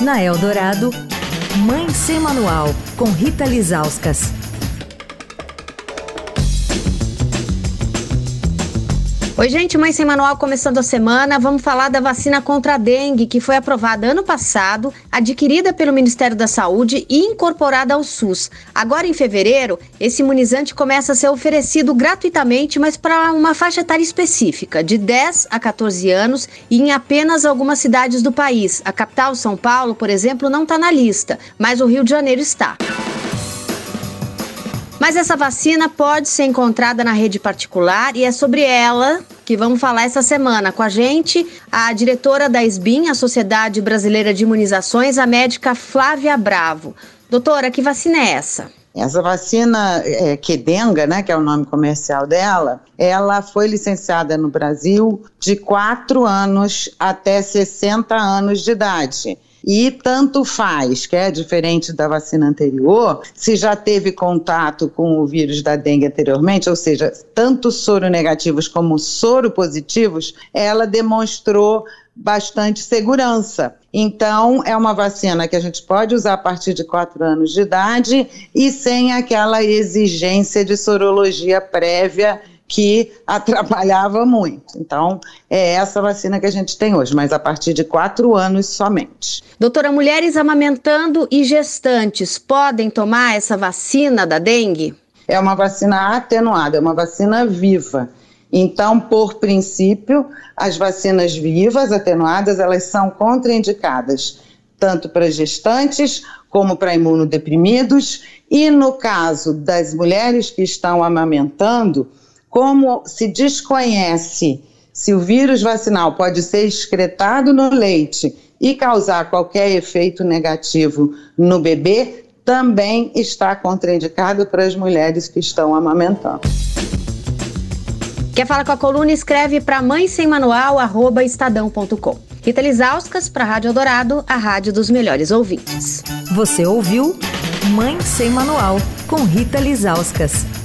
Na Eldorado, Mãe Sem Manual, com Rita Lizauskas. Oi, gente, Mãe Sem Manual começando a semana. Vamos falar da vacina contra a dengue, que foi aprovada ano passado, adquirida pelo Ministério da Saúde e incorporada ao SUS. Agora, em fevereiro, esse imunizante começa a ser oferecido gratuitamente, mas para uma faixa etária específica, de 10 a 14 anos, e em apenas algumas cidades do país. A capital, São Paulo, por exemplo, não está na lista, mas o Rio de Janeiro está. Mas essa vacina pode ser encontrada na rede particular e é sobre ela que vamos falar essa semana. Com a gente, a diretora da SBIM, a Sociedade Brasileira de Imunizações, a médica Flávia Bravo. Doutora, que vacina é essa? Essa vacina é, Kedenga, né, que é o nome comercial dela, ela foi licenciada no Brasil de 4 anos até 60 anos de idade. E tanto faz, que é diferente da vacina anterior, se já teve contato com o vírus da dengue anteriormente, ou seja, tanto soro negativos como soro positivos, ela demonstrou bastante segurança. Então, é uma vacina que a gente pode usar a partir de 4 anos de idade e sem aquela exigência de sorologia prévia que atrapalhava muito. Então, é essa vacina que a gente tem hoje, mas a partir de quatro anos somente. Doutora, mulheres amamentando e gestantes podem tomar essa vacina da dengue? É uma vacina atenuada, é uma vacina viva. Então, por princípio, as vacinas vivas, atenuadas, elas são contraindicadas tanto para gestantes como para imunodeprimidos. E no caso das mulheres que estão amamentando, como se desconhece se o vírus vacinal pode ser excretado no leite e causar qualquer efeito negativo no bebê, também está contraindicado para as mulheres que estão amamentando. Quer falar com a coluna? Escreve para mãe sem manual, arroba estadão.com. Rita Lisauskas para a Rádio Eldorado, a rádio dos melhores ouvintes. Você ouviu Mãe Sem Manual, com Rita Lisauskas.